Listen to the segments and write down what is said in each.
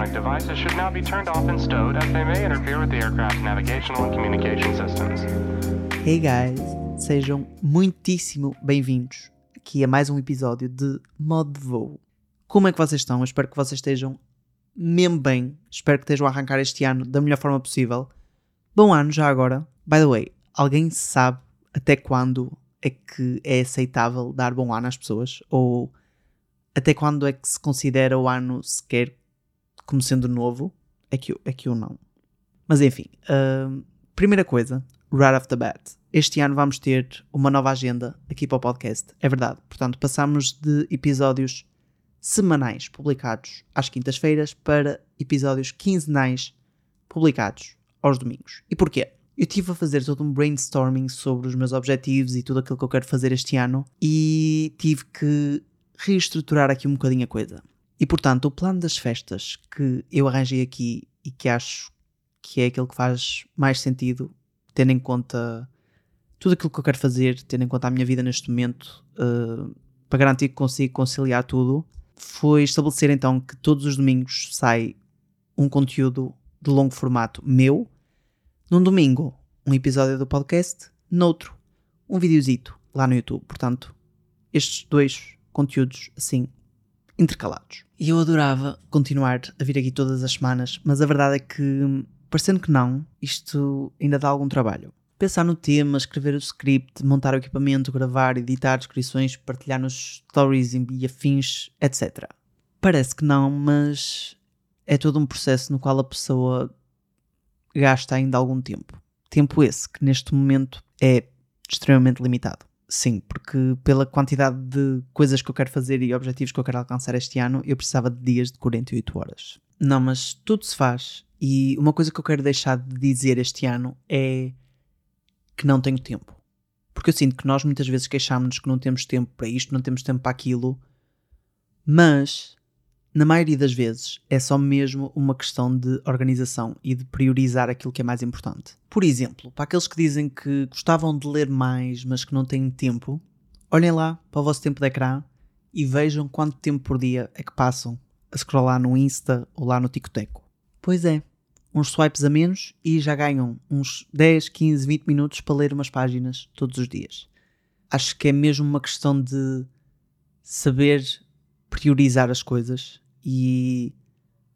electronic devices should now be turned off and stowed as they may interfere with the aircraft's navigational and communication systems. Hey guys, sejam muitíssimo bem-vindos aqui a mais um episódio de Modo de Voo. Como é que vocês estão? Eu espero que vocês estejam mesmo bem. Espero que estejam a arrancar este ano da melhor forma possível. Bom ano já agora. By the way, alguém sabe até quando é que é aceitável dar bom ano às pessoas? Ou até quando é que se considera o ano sequer como sendo novo? É que eu, é não. Mas enfim, uh, primeira coisa, right off the bat. Este ano vamos ter uma nova agenda aqui para o podcast. É verdade. Portanto, passamos de episódios semanais publicados às quintas-feiras para episódios quinzenais publicados aos domingos. E porquê? Eu tive a fazer todo um brainstorming sobre os meus objetivos e tudo aquilo que eu quero fazer este ano e tive que reestruturar aqui um bocadinho a coisa. E portanto, o plano das festas que eu arranjei aqui e que acho que é aquele que faz mais sentido, tendo em conta tudo aquilo que eu quero fazer, tendo em conta a minha vida neste momento, uh, para garantir que consigo conciliar tudo, foi estabelecer então que todos os domingos sai um conteúdo de longo formato meu. Num domingo, um episódio do podcast, noutro, um videozito lá no YouTube. Portanto, estes dois conteúdos assim intercalados. E eu adorava continuar a vir aqui todas as semanas, mas a verdade é que, parecendo que não, isto ainda dá algum trabalho. Pensar no tema, escrever o script, montar o equipamento, gravar, editar descrições, partilhar nos stories e afins, etc. Parece que não, mas é todo um processo no qual a pessoa gasta ainda algum tempo. Tempo esse que neste momento é extremamente limitado. Sim, porque pela quantidade de coisas que eu quero fazer e objetivos que eu quero alcançar este ano, eu precisava de dias de 48 horas. Não, mas tudo se faz. E uma coisa que eu quero deixar de dizer este ano é que não tenho tempo. Porque eu sinto que nós muitas vezes queixamos-nos que não temos tempo para isto, não temos tempo para aquilo, mas na maioria das vezes é só mesmo uma questão de organização e de priorizar aquilo que é mais importante. Por exemplo, para aqueles que dizem que gostavam de ler mais, mas que não têm tempo, olhem lá para o vosso tempo de ecrã e vejam quanto tempo por dia é que passam a scrollar no Insta ou lá no TikTok. Pois é, uns swipes a menos e já ganham uns 10, 15, 20 minutos para ler umas páginas todos os dias. Acho que é mesmo uma questão de saber priorizar as coisas e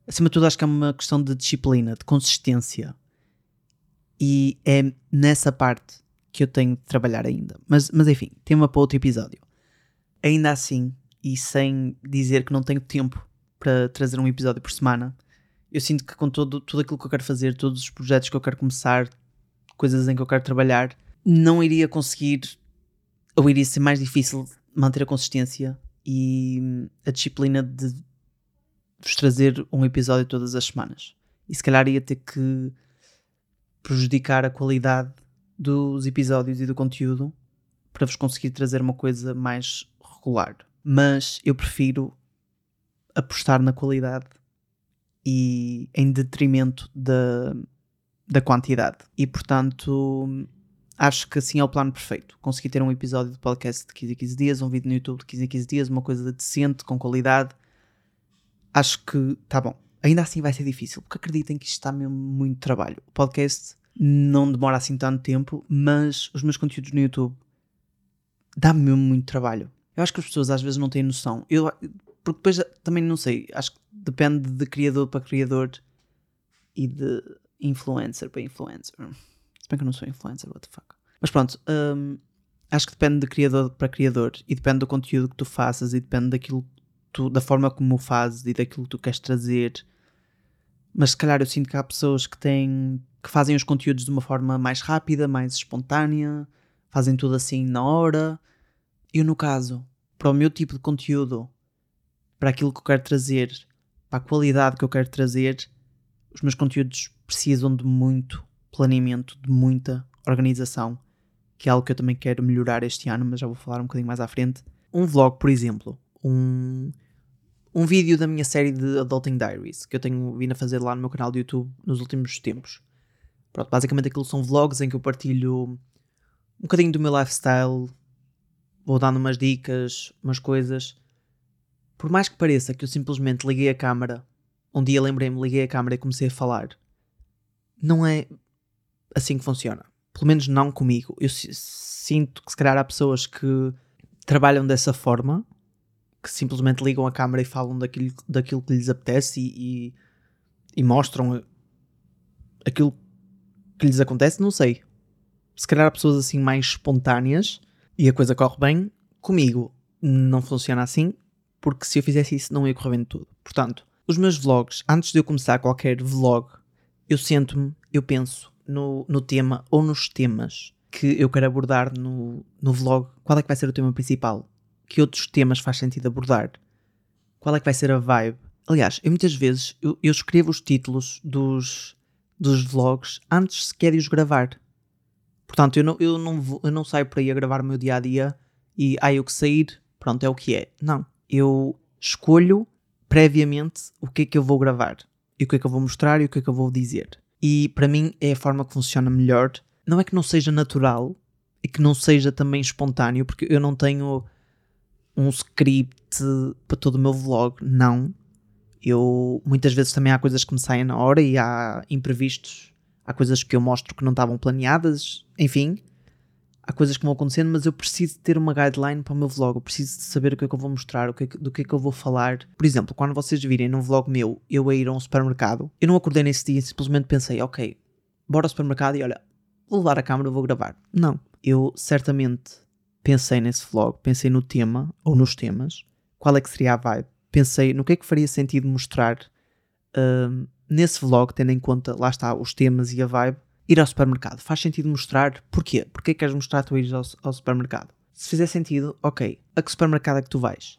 acima de tudo acho que é uma questão de disciplina, de consistência. E é nessa parte que eu tenho de trabalhar ainda. Mas, mas enfim, tema para outro episódio. Ainda assim, e sem dizer que não tenho tempo para trazer um episódio por semana, eu sinto que com todo, tudo aquilo que eu quero fazer, todos os projetos que eu quero começar, coisas em que eu quero trabalhar, não iria conseguir, ou iria ser mais difícil manter a consistência e a disciplina de vos trazer um episódio todas as semanas. E se calhar ia ter que prejudicar a qualidade dos episódios e do conteúdo para vos conseguir trazer uma coisa mais regular. Mas eu prefiro apostar na qualidade e em detrimento da, da quantidade. E portanto, acho que assim é o plano perfeito. Consegui ter um episódio de podcast de 15 em 15 dias, um vídeo no YouTube de 15 em 15 dias, uma coisa decente, com qualidade. Acho que tá bom. Ainda assim vai ser difícil, porque acreditem que isto está mesmo muito trabalho. O podcast não demora assim tanto tempo, mas os meus conteúdos no YouTube dá-me mesmo muito trabalho. Eu acho que as pessoas às vezes não têm noção. Eu, porque depois também não sei, acho que depende de criador para criador e de influencer para influencer. Se bem que eu não sou influencer, what the fuck. Mas pronto, um, acho que depende de criador para criador e depende do conteúdo que tu faças e depende daquilo tu, da forma como o fazes e daquilo que tu queres trazer. Mas se calhar eu sinto que há pessoas que têm que fazem os conteúdos de uma forma mais rápida, mais espontânea, fazem tudo assim na hora. Eu, no caso, para o meu tipo de conteúdo, para aquilo que eu quero trazer, para a qualidade que eu quero trazer, os meus conteúdos precisam de muito planeamento, de muita organização, que é algo que eu também quero melhorar este ano, mas já vou falar um bocadinho mais à frente. Um vlog, por exemplo, um, um vídeo da minha série de Adulting Diaries, que eu tenho vindo a fazer lá no meu canal de YouTube nos últimos tempos. Pronto, basicamente aquilo são vlogs em que eu partilho um bocadinho do meu lifestyle, vou dando umas dicas, umas coisas. Por mais que pareça que eu simplesmente liguei a câmera um dia lembrei-me, liguei a câmera e comecei a falar. Não é assim que funciona. Pelo menos não comigo. Eu sinto que se calhar há pessoas que trabalham dessa forma, que simplesmente ligam a câmera e falam daquilo, daquilo que lhes apetece e, e, e mostram aquilo que lhes acontece, não sei. Se calhar há pessoas assim mais espontâneas e a coisa corre bem. Comigo não funciona assim, porque se eu fizesse isso não ia correr bem tudo. Portanto, os meus vlogs, antes de eu começar qualquer vlog, eu sento-me, eu penso no, no tema ou nos temas que eu quero abordar no, no vlog. Qual é que vai ser o tema principal? Que outros temas faz sentido abordar? Qual é que vai ser a vibe? Aliás, eu muitas vezes eu, eu escrevo os títulos dos, dos vlogs antes sequer de os gravar. Portanto, eu não, eu, não vou, eu não saio por aí a gravar o meu dia a dia e ah, o que sair, pronto, é o que é. Não. Eu escolho previamente o que é que eu vou gravar e o que é que eu vou mostrar e o que é que eu vou dizer. E para mim é a forma que funciona melhor. Não é que não seja natural e que não seja também espontâneo, porque eu não tenho um script para todo o meu vlog, não. Eu muitas vezes também há coisas que me saem na hora e há imprevistos, há coisas que eu mostro que não estavam planeadas, enfim há coisas que vão acontecendo, mas eu preciso ter uma guideline para o meu vlog. Eu preciso saber o que é que eu vou mostrar, o que é que, do que é que eu vou falar. Por exemplo, quando vocês virem num vlog meu, eu a ir a um supermercado, eu não acordei nesse dia simplesmente pensei, ok, bora ao supermercado e olha, vou levar a câmera vou gravar. Não. Eu certamente pensei nesse vlog, pensei no tema ou nos temas, qual é que seria a vibe, pensei no que é que faria sentido mostrar uh, nesse vlog, tendo em conta, lá está, os temas e a vibe ir ao supermercado. Faz sentido mostrar porquê? Porquê queres mostrar tu ires ao, ao supermercado? Se fizer sentido, ok. A que supermercado é que tu vais?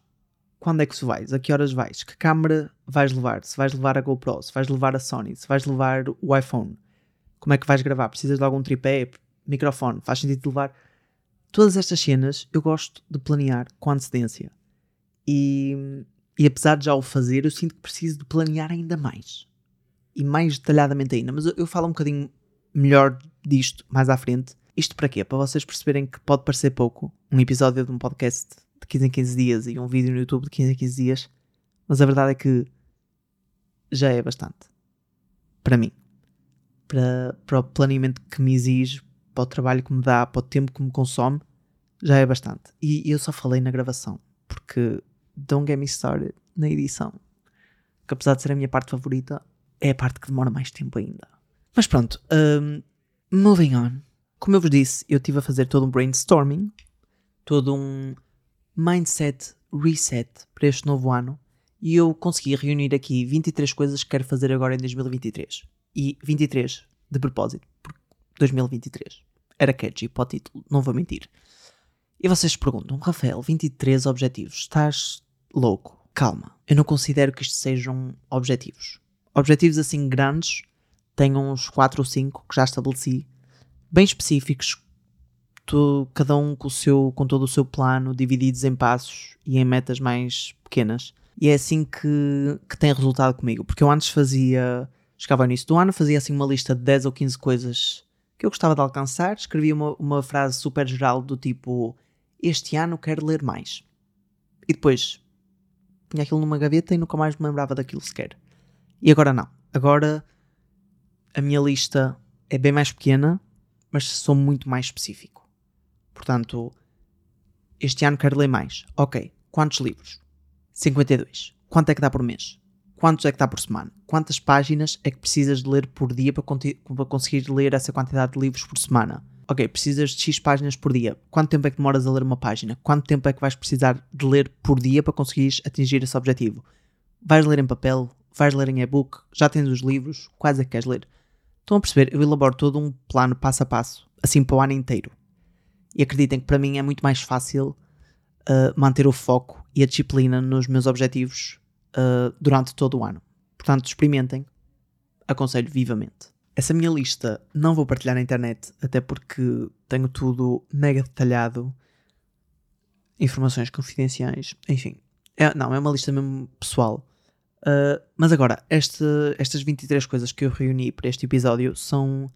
Quando é que tu vais? A que horas vais? Que câmera vais levar? Se vais levar a GoPro, se vais levar a Sony, se vais levar o iPhone, como é que vais gravar? Precisas de algum tripé, microfone? Faz sentido levar? Todas estas cenas eu gosto de planear com antecedência. E, e apesar de já o fazer, eu sinto que preciso de planear ainda mais. E mais detalhadamente ainda. Mas eu, eu falo um bocadinho melhor disto mais à frente. Isto para quê? Para vocês perceberem que pode parecer pouco um episódio de um podcast de 15 em 15 dias e um vídeo no YouTube de 15 em 15 dias, mas a verdade é que já é bastante. Para mim. Para, para o planeamento que me exige, para o trabalho que me dá, para o tempo que me consome, já é bastante. E eu só falei na gravação, porque don't get me started na edição. Que apesar de ser a minha parte favorita, é a parte que demora mais tempo ainda. Mas pronto, um, moving on. Como eu vos disse, eu estive a fazer todo um brainstorming, todo um mindset reset para este novo ano e eu consegui reunir aqui 23 coisas que quero fazer agora em 2023. E 23 de propósito, porque 2023 era catchy para o título, não vou mentir. E vocês perguntam, Rafael, 23 objetivos, estás louco? Calma, eu não considero que isto sejam objetivos. Objetivos assim grandes tenho uns 4 ou 5 que já estabeleci, bem específicos, tu, cada um com, o seu, com todo o seu plano, divididos em passos e em metas mais pequenas. E é assim que, que tem resultado comigo, porque eu antes fazia, chegava ao início do ano, fazia assim uma lista de 10 ou 15 coisas que eu gostava de alcançar, escrevia uma, uma frase super geral do tipo: Este ano quero ler mais. E depois punha aquilo numa gaveta e nunca mais me lembrava daquilo sequer. E agora não. Agora a minha lista é bem mais pequena, mas sou muito mais específico. Portanto, este ano quero ler mais. Ok, quantos livros? 52. Quanto é que dá por mês? Quantos é que dá por semana? Quantas páginas é que precisas de ler por dia para, para conseguir ler essa quantidade de livros por semana? Ok, precisas de X páginas por dia. Quanto tempo é que demoras a ler uma página? Quanto tempo é que vais precisar de ler por dia para conseguires atingir esse objetivo? Vais ler em papel? Vais ler em e-book? Já tens os livros? Quais é que queres ler? Estão a perceber? Eu elaboro todo um plano passo a passo, assim para o ano inteiro. E acreditem que para mim é muito mais fácil uh, manter o foco e a disciplina nos meus objetivos uh, durante todo o ano. Portanto, experimentem. Aconselho vivamente. Essa minha lista não vou partilhar na internet, até porque tenho tudo mega detalhado, informações confidenciais, enfim. É, não, é uma lista mesmo pessoal. Uh, mas agora, este, estas 23 coisas que eu reuni para este episódio são.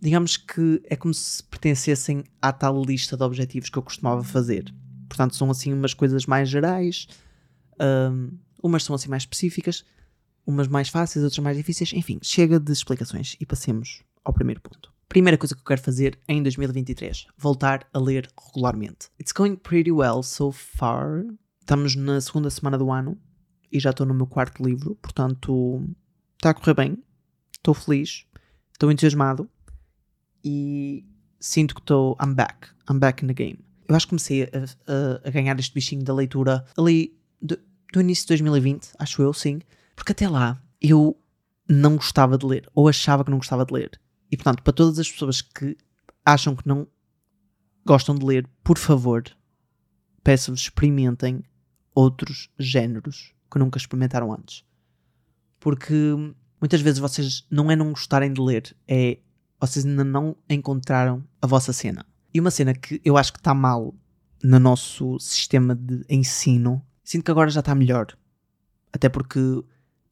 Digamos que é como se pertencessem à tal lista de objetivos que eu costumava fazer. Portanto, são assim umas coisas mais gerais, uh, umas são assim mais específicas, umas mais fáceis, outras mais difíceis. Enfim, chega de explicações e passemos ao primeiro ponto. Primeira coisa que eu quero fazer em 2023: voltar a ler regularmente. It's going pretty well so far. Estamos na segunda semana do ano e já estou no meu quarto livro, portanto está a correr bem. Estou feliz, estou entusiasmado e sinto que estou. I'm back. I'm back in the game. Eu acho que comecei a, a, a ganhar este bichinho da leitura ali do, início de 2020, acho eu, sim. Porque até lá eu não gostava de ler, ou achava que não gostava de ler. E portanto, para todas as pessoas que acham que não gostam de ler, por favor, peço-vos experimentem outros géneros que nunca experimentaram antes. Porque muitas vezes vocês não é não gostarem de ler, é vocês ainda não encontraram a vossa cena. E uma cena que eu acho que está mal no nosso sistema de ensino, sinto que agora já está melhor. Até porque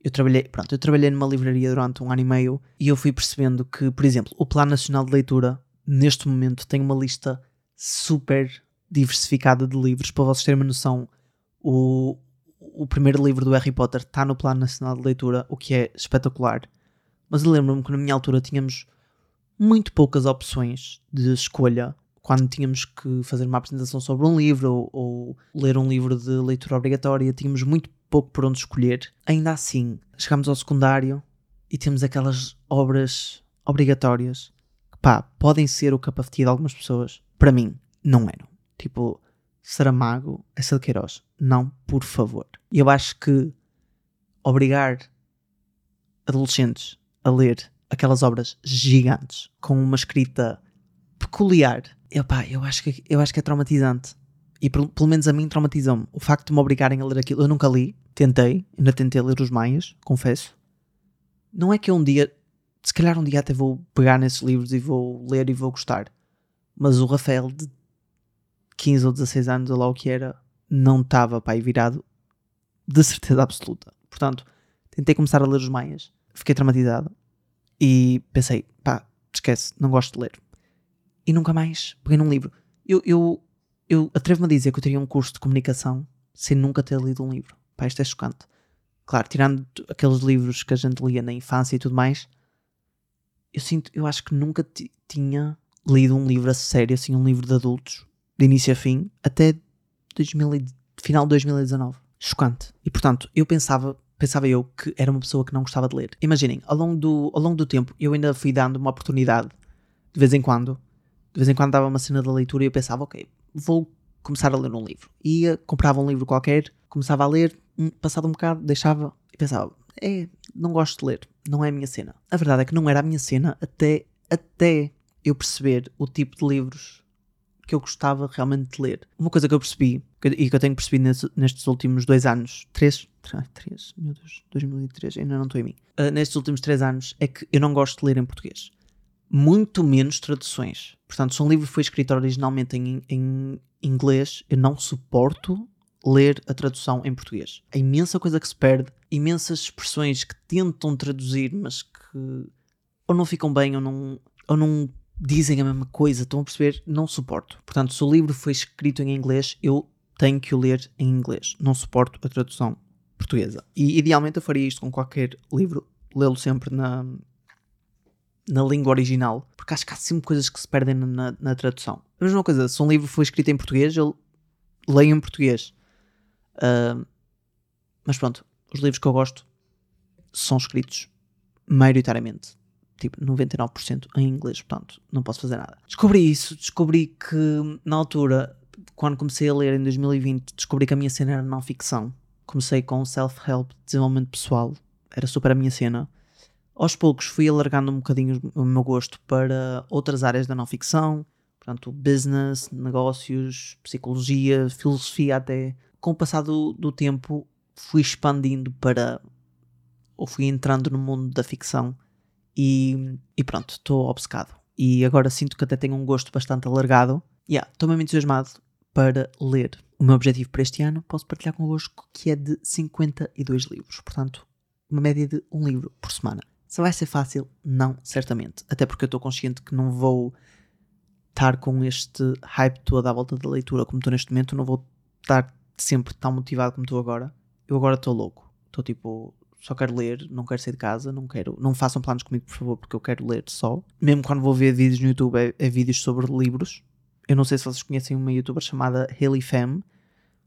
eu trabalhei, pronto, eu trabalhei numa livraria durante um ano e meio e eu fui percebendo que, por exemplo, o Plano Nacional de Leitura, neste momento, tem uma lista super diversificada de livros. Para vocês terem uma noção, o, o primeiro livro do Harry Potter está no Plano Nacional de Leitura, o que é espetacular. Mas eu lembro-me que na minha altura tínhamos muito poucas opções de escolha quando tínhamos que fazer uma apresentação sobre um livro ou, ou, ler um livro de leitura obrigatória, tínhamos muito pouco por onde escolher. Ainda assim, chegamos ao secundário e temos aquelas obras obrigatórias que, pá, podem ser o capa de algumas pessoas. Para mim, não eram. Tipo, Saramago, de Queiroz. Não, por favor. E eu acho que obrigar adolescentes a ler aquelas obras gigantes com uma escrita peculiar, eu, pá, eu, acho que, eu acho que é traumatizante. E pelo, menos a mim traumatizou-me. O facto de me obrigarem a ler aquilo. Eu nunca li, tentei, ainda tentei ler os Maias, confesso. Não é que eu um dia, se calhar um dia até vou pegar nesses livros e vou ler e vou gostar. Mas o Rafael de 15 ou 16 anos, ou lá o que era, não estava, pá, virado de certeza absoluta. Portanto, tentei começar a ler os Maias, fiquei traumatizado e pensei, pá, esquece, não gosto de ler. E nunca mais peguei num livro. Eu, eu, eu atrevo-me a dizer que eu teria um curso de comunicação sem nunca ter lido um livro. Pá, isto é chocante. Claro, tirando aqueles livros que a gente lia na infância e tudo mais, eu sinto, eu acho que nunca tinha lido um livro a sério, assim, um livro de adultos, de início a fim, até 2000, final de 2019. Chocante. E portanto, eu pensava, pensava eu que era uma pessoa que não gostava de ler. Imaginem, ao longo do, ao longo do tempo, eu ainda fui dando uma oportunidade, de vez em quando, de vez em quando dava uma cena da leitura e eu pensava, ok, vou começar a ler um livro. Ia, comprava um livro qualquer, começava a ler, passado um bocado, deixava e pensava, é, não gosto de ler, não é a minha cena. A verdade é que não era a minha cena até, até eu perceber o tipo de livros que eu gostava realmente de ler. Uma coisa que eu percebi, e que eu tenho percebido nestes, nestes últimos dois anos, três, três, meu Deus, 2003, ainda não estou em mim, uh, nestes últimos três anos, é que eu não gosto de ler em português. Muito menos traduções. Portanto, se um livro foi escrito originalmente em, em inglês, eu não suporto ler a tradução em português. Há imensa coisa que se perde, imensas expressões que tentam traduzir, mas que ou não ficam bem ou não, ou não dizem a mesma coisa. Estão a perceber? Não suporto. Portanto, se o livro foi escrito em inglês, eu tenho que o ler em inglês. Não suporto a tradução portuguesa. E idealmente eu faria isto com qualquer livro, lê-lo sempre na, na língua original, porque acho que há sempre coisas que se perdem na, na, tradução. A mesma coisa, se um livro foi escrito em português, eu leio em português. Uh, mas pronto, os livros que eu gosto são escritos maioritariamente, tipo 99% em inglês, portanto não posso fazer nada. Descobri isso, descobri que na altura, quando comecei a ler em 2020, descobri que a minha cena era não ficção. Comecei com self-help, desenvolvimento pessoal, era super a minha cena. Aos poucos fui alargando um bocadinho o meu gosto para outras áreas da não ficção, portanto, business, negócios, psicologia, filosofia até com o passar do, do tempo, fui expandindo para. ou fui entrando no mundo da ficção e, e pronto, estou obcecado. E agora sinto que até tenho um gosto bastante alargado. Yeah, estou mesmo entusiasmado para ler. O meu objetivo para este ano posso partilhar convosco que é de 52 livros. Portanto, uma média de um livro por semana. Se vai ser fácil? Não, certamente. Até porque eu estou consciente que não vou estar com este hype todo à volta da leitura como estou neste momento. Não vou estar sempre tão motivado como estou agora. Eu agora estou louco. Estou tipo, só quero ler, não quero sair de casa, não quero, não façam planos comigo, por favor, porque eu quero ler só. Mesmo quando vou ver vídeos no YouTube, é, é vídeos sobre livros. Eu não sei se vocês conhecem uma youtuber chamada Haley Fam,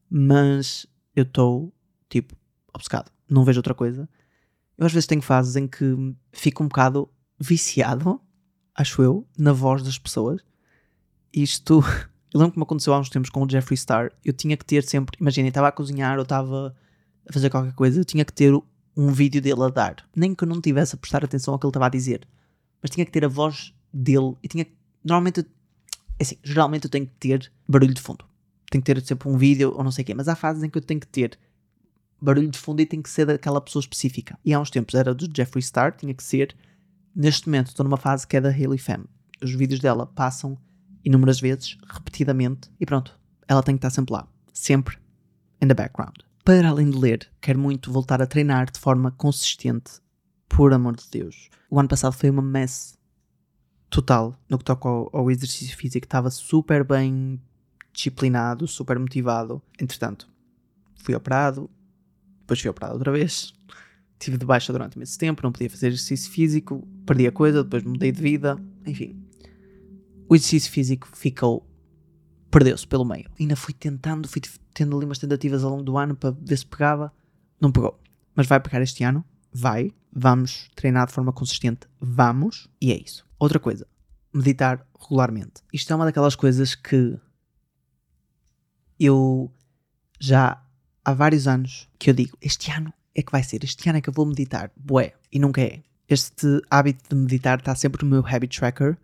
mas eu estou, tipo, obcecado. Não vejo outra coisa. Eu às vezes tenho fases em que fico um bocado viciado, acho eu, na voz das pessoas. Isto, eu lembro que me aconteceu há uns tempos com o Jeffree Star. Eu tinha que ter sempre, imagina, estava a cozinhar ou estava a fazer qualquer coisa, eu tinha que ter um vídeo dele a dar. Nem que eu não tivesse a prestar atenção ao que ele estava a dizer. Mas tinha que ter a voz dele e tinha Normalmente, é assim, geralmente eu tenho que ter barulho de fundo. Tenho que ter sempre um vídeo ou não sei o quê. Mas há fases em que eu tenho que ter barulho de fundo e tem que ser daquela pessoa específica. E há uns tempos era do Jeffree Star, tinha que ser. Neste momento estou numa fase que é da Hailey Fam. Os vídeos dela passam inúmeras vezes, repetidamente, e pronto. Ela tem que estar sempre lá. Sempre in the background. Para além de ler, quero muito voltar a treinar de forma consistente. Por amor de Deus. O ano passado foi uma mess total no que toca ao, ao exercício físico. Estava super bem disciplinado, super motivado. Entretanto, fui operado, depois fui operado outra vez. Estive de baixa durante esse tempo, não podia fazer exercício físico, perdi a coisa, depois mudei de vida, enfim. O exercício físico ficou. perdeu-se pelo meio. Ainda fui tentando, fui tendo ali umas tentativas ao longo do ano para ver se pegava. Não pegou. Mas vai pegar este ano? Vai. Vamos treinar de forma consistente? Vamos. E é isso. Outra coisa. Meditar regularmente. Isto é uma daquelas coisas que eu já há vários anos que eu digo: este ano é que vai ser, este ano é que eu vou meditar. Bué, e nunca é. Este hábito de meditar está sempre no meu habit tracker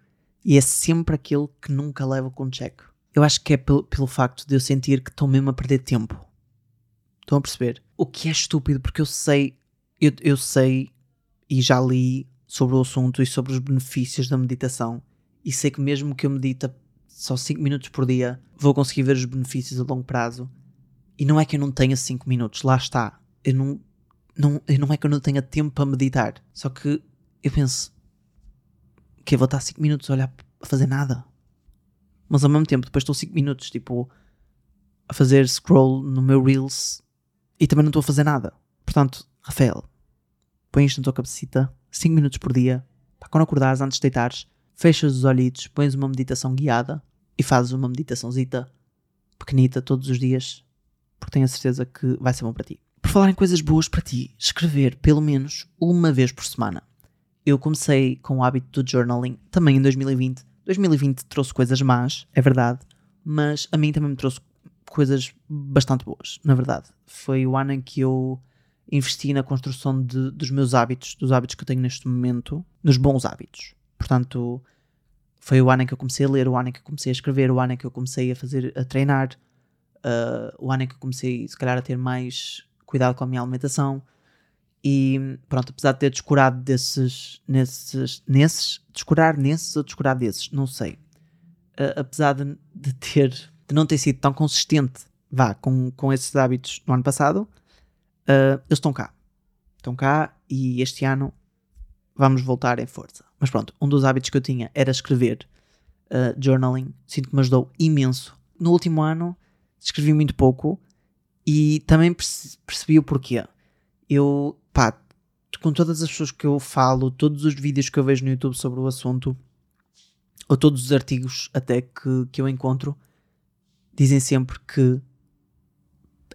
e é sempre aquele que nunca leva com check. Eu acho que é pelo, pelo facto de eu sentir que estou mesmo a perder tempo. Estão a perceber? O que é estúpido, porque eu sei, eu, eu sei e já li sobre o assunto e sobre os benefícios da meditação e sei que mesmo que eu medita só 5 minutos por dia, vou conseguir ver os benefícios a longo prazo e não é que eu não tenha 5 minutos, lá está. Eu não, não, eu não é que eu não tenha tempo para meditar. Só que eu penso que eu vou estar 5 minutos a olhar a fazer nada. Mas ao mesmo tempo, depois estou 5 minutos tipo a fazer scroll no meu Reels e também não estou a fazer nada. Portanto, Rafael, põe isto na tua cabecita 5 minutos por dia. Para quando acordares, antes de deitares, fechas os olhitos, pões uma meditação guiada e fazes uma meditaçãozita pequenita todos os dias porque tenho a certeza que vai ser bom para ti. Por falar em coisas boas para ti, escrever pelo menos uma vez por semana. Eu comecei com o hábito do journaling também em 2020. 2020 trouxe coisas más, é verdade, mas a mim também me trouxe coisas bastante boas, na verdade. Foi o ano em que eu investi na construção de, dos meus hábitos, dos hábitos que eu tenho neste momento, nos bons hábitos. Portanto, foi o ano em que eu comecei a ler, o ano em que eu comecei a escrever, o ano em que eu comecei a fazer, a treinar, uh, o ano em que comecei, se calhar, a ter mais cuidado com a minha alimentação. E pronto, apesar de ter descurado desses, nesses, nesses, descurar nesses ou descurar desses, não sei. Uh, apesar de, de, ter, de não ter sido tão consistente, vá, com, com esses hábitos no ano passado, uh, eles estão cá. Estão cá e este ano vamos voltar em força. Mas pronto, um dos hábitos que eu tinha era escrever uh, journaling. Sinto que me ajudou imenso. No último ano escrevi muito pouco e também percebi o porquê. Eu, pá, com todas as pessoas que eu falo, todos os vídeos que eu vejo no YouTube sobre o assunto, ou todos os artigos até que, que eu encontro, dizem sempre que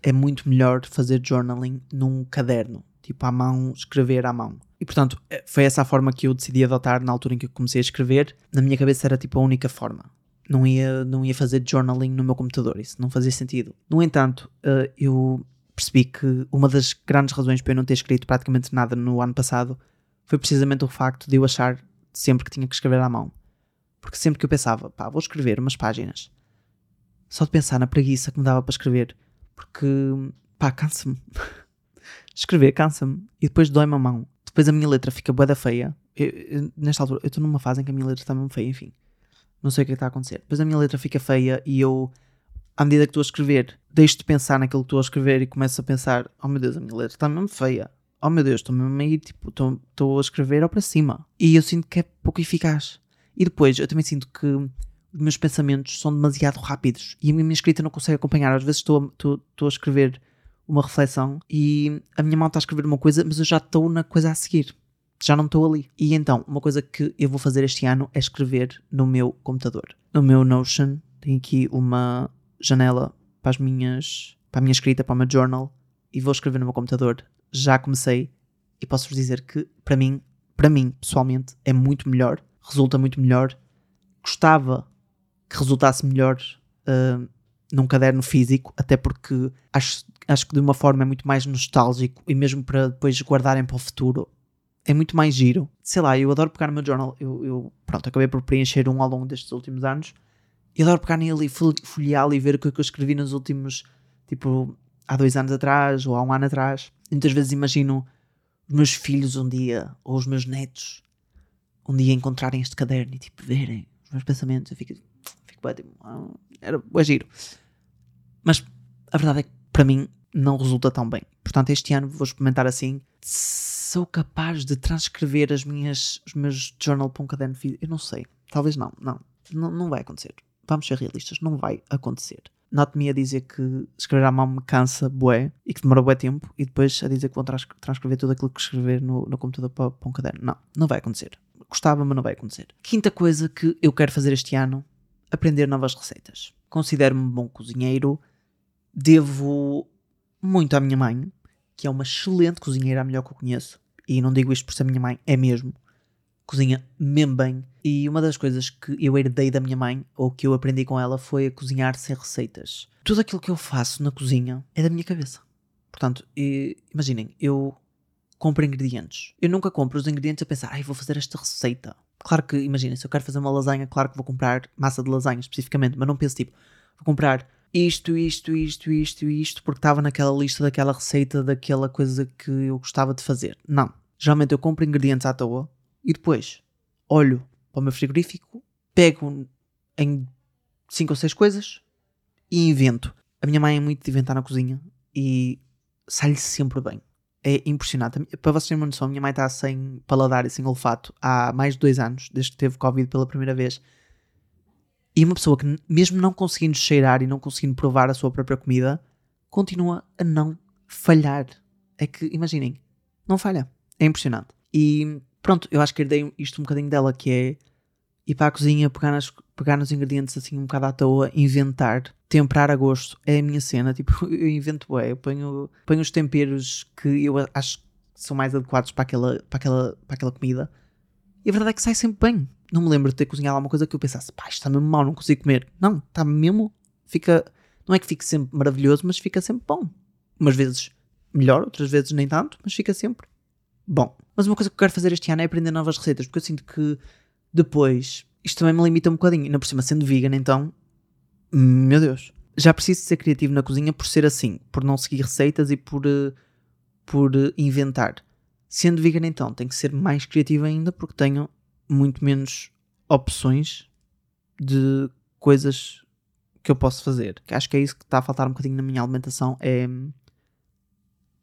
é muito melhor fazer journaling num caderno, tipo à mão, escrever à mão. E portanto, é, foi essa a forma que eu decidi adotar na altura em que eu comecei a escrever. Na minha cabeça era tipo a única forma não ia, não ia fazer journaling no meu computador, isso não fazia sentido. No entanto, uh, eu percebi que uma das grandes razões para eu não ter escrito praticamente nada no ano passado foi precisamente o facto de eu achar sempre que tinha que escrever à mão. Porque sempre que eu pensava, pá, vou escrever umas páginas, só de pensar na preguiça que me dava para escrever, porque, pá, cansa-me. escrever cansa-me e depois dói-me a mão. Depois a minha letra fica boa da feia. Eu, eu, nesta altura, eu estou numa fase em que a minha letra está mesmo feia, enfim não sei o que é está a acontecer. Depois a minha letra fica feia e eu, à medida que estou a escrever, deixo de pensar naquilo que estou a escrever e começo a pensar: oh meu Deus, a minha letra está mesmo feia. Oh meu Deus, estou mesmo aí, tipo, estou a escrever ao para cima. E eu sinto que é pouco eficaz. E depois eu também sinto que os meus pensamentos são demasiado rápidos e a minha escrita não consegue acompanhar. Às vezes estou a escrever uma reflexão e a minha mão está a escrever uma coisa, mas eu já estou na coisa a seguir. Já não estou ali. E então, uma coisa que eu vou fazer este ano é escrever no meu computador. No meu Notion, tenho aqui uma janela para as minhas, para a minha escrita, para o meu journal e vou escrever no meu computador. Já comecei e posso-vos dizer que para mim, para mim, pessoalmente, é muito melhor, resulta muito melhor. Gostava que resultasse melhor uh, num caderno físico, até porque acho, acho que de uma forma é muito mais nostálgico e mesmo para depois guardarem para o futuro é muito mais giro. Sei lá, eu adoro pegar no meu journal. Eu, eu pronto, acabei por preencher um ao longo destes últimos anos. E adoro pegar nele e folheá-lo e ver o que eu escrevi nos últimos, tipo, há dois anos atrás ou há um ano atrás. Muitas vezes imagino os meus filhos um dia, ou os meus netos, um dia encontrarem este caderno e tipo verem os meus pensamentos. Eu fico, fico bem, tipo, ah, era é giro. Mas a verdade é que para mim não resulta tão bem. Portanto, este ano vou experimentar assim. Sou capaz de transcrever as minhas, os meus journal para um caderno físico? Eu não sei. Talvez não. Não. Não, não vai acontecer. Vamos ser realistas. Não vai acontecer. Note-me a dizer que escrever à mão me cansa bué e que demora bué tempo e depois a dizer que trans transcrever tudo aquilo que escrever no, no computador para, para um caderno. Não, não vai acontecer. Gostava, mas não vai acontecer. Quinta coisa que eu quero fazer este ano: aprender novas receitas. Considero-me bom cozinheiro. Devo muito à minha mãe, que é uma excelente cozinheira, a melhor que eu conheço. E não digo isto por ser minha mãe, é mesmo cozinha mesmo bem. E uma das coisas que eu herdei da minha mãe, ou que eu aprendi com ela, foi a cozinhar sem receitas. Tudo aquilo que eu faço na cozinha é da minha cabeça. Portanto, imaginem, eu compro ingredientes. Eu nunca compro os ingredientes a pensar, ai, vou fazer esta receita. Claro que, imaginem, se eu quero fazer uma lasanha, claro que vou comprar massa de lasanha especificamente, mas não penso tipo, vou comprar isto, isto, isto, isto, isto, porque estava naquela lista daquela receita, daquela coisa que eu gostava de fazer. Não. Geralmente eu compro ingredientes à toa, e depois olho para o meu frigorífico, pego em cinco ou seis coisas e invento. A minha mãe é muito de inventar na cozinha e sai-lhe sempre bem. É impressionante. Para vocês terem uma noção, a minha mãe está sem paladar e sem olfato há mais de dois anos, desde que teve Covid pela primeira vez. E uma pessoa que, mesmo não conseguindo cheirar e não conseguindo provar a sua própria comida, continua a não falhar. É que, imaginem, não falha. É impressionante. E pronto, eu acho que herdei isto um bocadinho dela, que é ir para a cozinha, pegar, nas, pegar nos ingredientes assim um bocado à toa, inventar, temperar a gosto, é a minha cena, tipo, eu invento, é, eu ponho, ponho os temperos que eu acho que são mais adequados para aquela, para aquela, para aquela comida, e a verdade é que sai sempre bem. Não me lembro de ter cozinhado alguma coisa que eu pensasse, pá, isto está mesmo mal, não consigo comer. Não, está mesmo, fica, não é que fique sempre maravilhoso, mas fica sempre bom. Umas vezes melhor, outras vezes nem tanto, mas fica sempre bom. Mas uma coisa que eu quero fazer este ano é aprender novas receitas, porque eu sinto que depois isto também me limita um bocadinho. Ainda por cima, sendo vegan, então, meu Deus, já preciso ser criativo na cozinha por ser assim, por não seguir receitas e por, uh, por uh, inventar. Sendo vegan, então, tenho que ser mais criativo ainda porque tenho muito menos opções de coisas que eu posso fazer. Que acho que é isso que está a faltar um bocadinho na minha alimentação, é hum,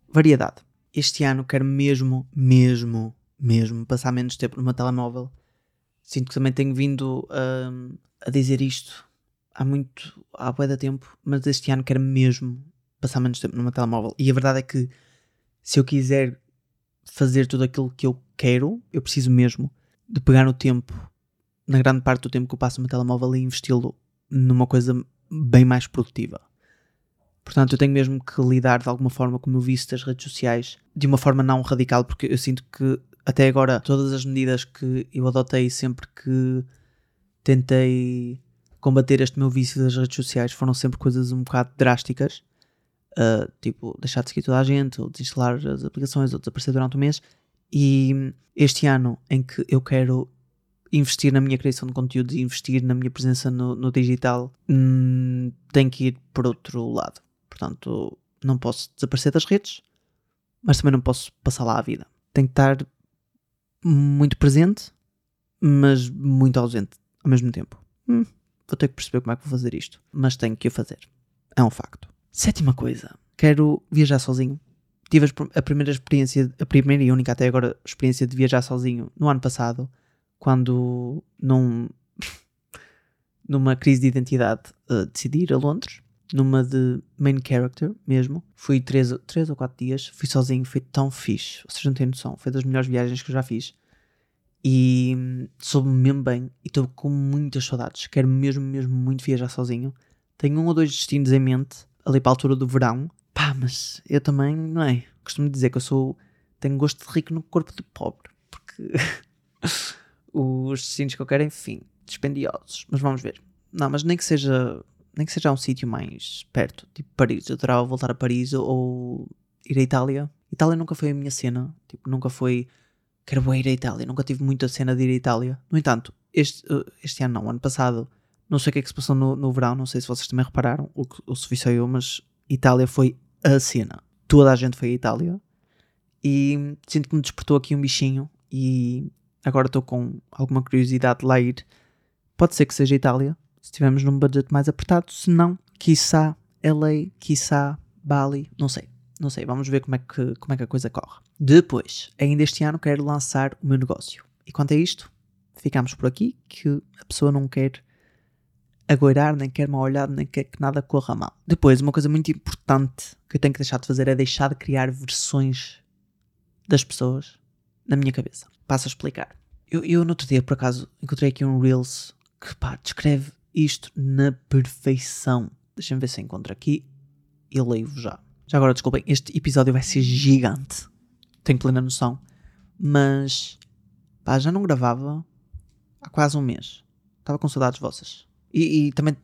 variedade este ano quero mesmo, mesmo, mesmo passar menos tempo meu telemóvel. Sinto que também tenho vindo um, a dizer isto há muito, há bué da tempo, mas este ano quero mesmo passar menos tempo meu telemóvel. E a verdade é que se eu quiser fazer tudo aquilo que eu quero, eu preciso mesmo de pegar no tempo, na grande parte do tempo que eu passo no meu telemóvel e investi-lo numa coisa bem mais produtiva. Portanto, eu tenho mesmo que lidar de alguma forma com o meu vício das redes sociais, de uma forma não radical, porque eu sinto que até agora todas as medidas que eu adotei sempre que tentei combater este meu vício das redes sociais foram sempre coisas um bocado drásticas. Uh, tipo, deixar de seguir toda a gente, ou desinstalar as aplicações, ou desaparecer durante o mês. E este ano em que eu quero investir na minha criação de conteúdo e investir na minha presença no, no digital, hum, tem que ir por outro lado. Portanto, não posso desaparecer das redes, mas também não posso passar lá a vida. Tenho que estar muito presente, mas muito ausente ao mesmo tempo. Hum, vou ter que perceber como é que vou fazer isto, mas tenho que o fazer. É um facto. Sétima coisa, quero viajar sozinho. Tive a primeira experiência, a primeira e única até agora experiência de viajar sozinho no ano passado, quando num, numa crise de identidade uh, decidi ir a Londres numa de main character mesmo. Fui três, três ou quatro dias, fui sozinho, foi tão fixe. Vocês não têm noção, foi das melhores viagens que eu já fiz. E hum, soube-me mesmo bem e estou com muitas saudades. Quero mesmo, mesmo muito viajar sozinho. Tenho um ou dois destinos em mente, ali para a altura do verão. Pá, mas eu também, não é? Costumo dizer que eu sou. Tenho gosto de rico no corpo de pobre. Porque os destinos que eu quero, enfim, dispendiosos. Mas vamos ver. Não, mas nem que seja. Nem que seja um sítio mais perto, tipo Paris. Eu adorava voltar a Paris ou ir à Itália. Itália nunca foi a minha cena. Tipo, nunca foi. Quero ir à Itália. Nunca tive muita cena de ir à Itália. No entanto, este, este ano não, ano passado não sei o que é que se passou no, no verão, não sei se vocês também repararam, ou, ou se fui só eu, mas Itália foi a cena. Toda a gente foi à Itália. E sinto que me despertou aqui um bichinho e agora estou com alguma curiosidade de lá ir. Pode ser que seja Itália, se estivermos num budget mais apertado, se não, quiçá LA, quiçá Bali, não sei. Não sei, vamos ver como é, que, como é que a coisa corre. Depois, ainda este ano quero lançar o meu negócio. E quanto a isto, ficamos por aqui, que a pessoa não quer agoirar, nem quer mal olhado, nem quer que nada corra mal. Depois, uma coisa muito importante que eu tenho que deixar de fazer é deixar de criar versões das pessoas na minha cabeça. Passo a explicar. Eu, eu no outro dia, por acaso, encontrei aqui um Reels que pá, descreve isto na perfeição. Deixem-me ver se encontro aqui e leio-vos já. Já agora, desculpem, este episódio vai ser gigante. Tenho plena noção. Mas, pá, já não gravava há quase um mês. Estava com saudades vossas. E, e, também,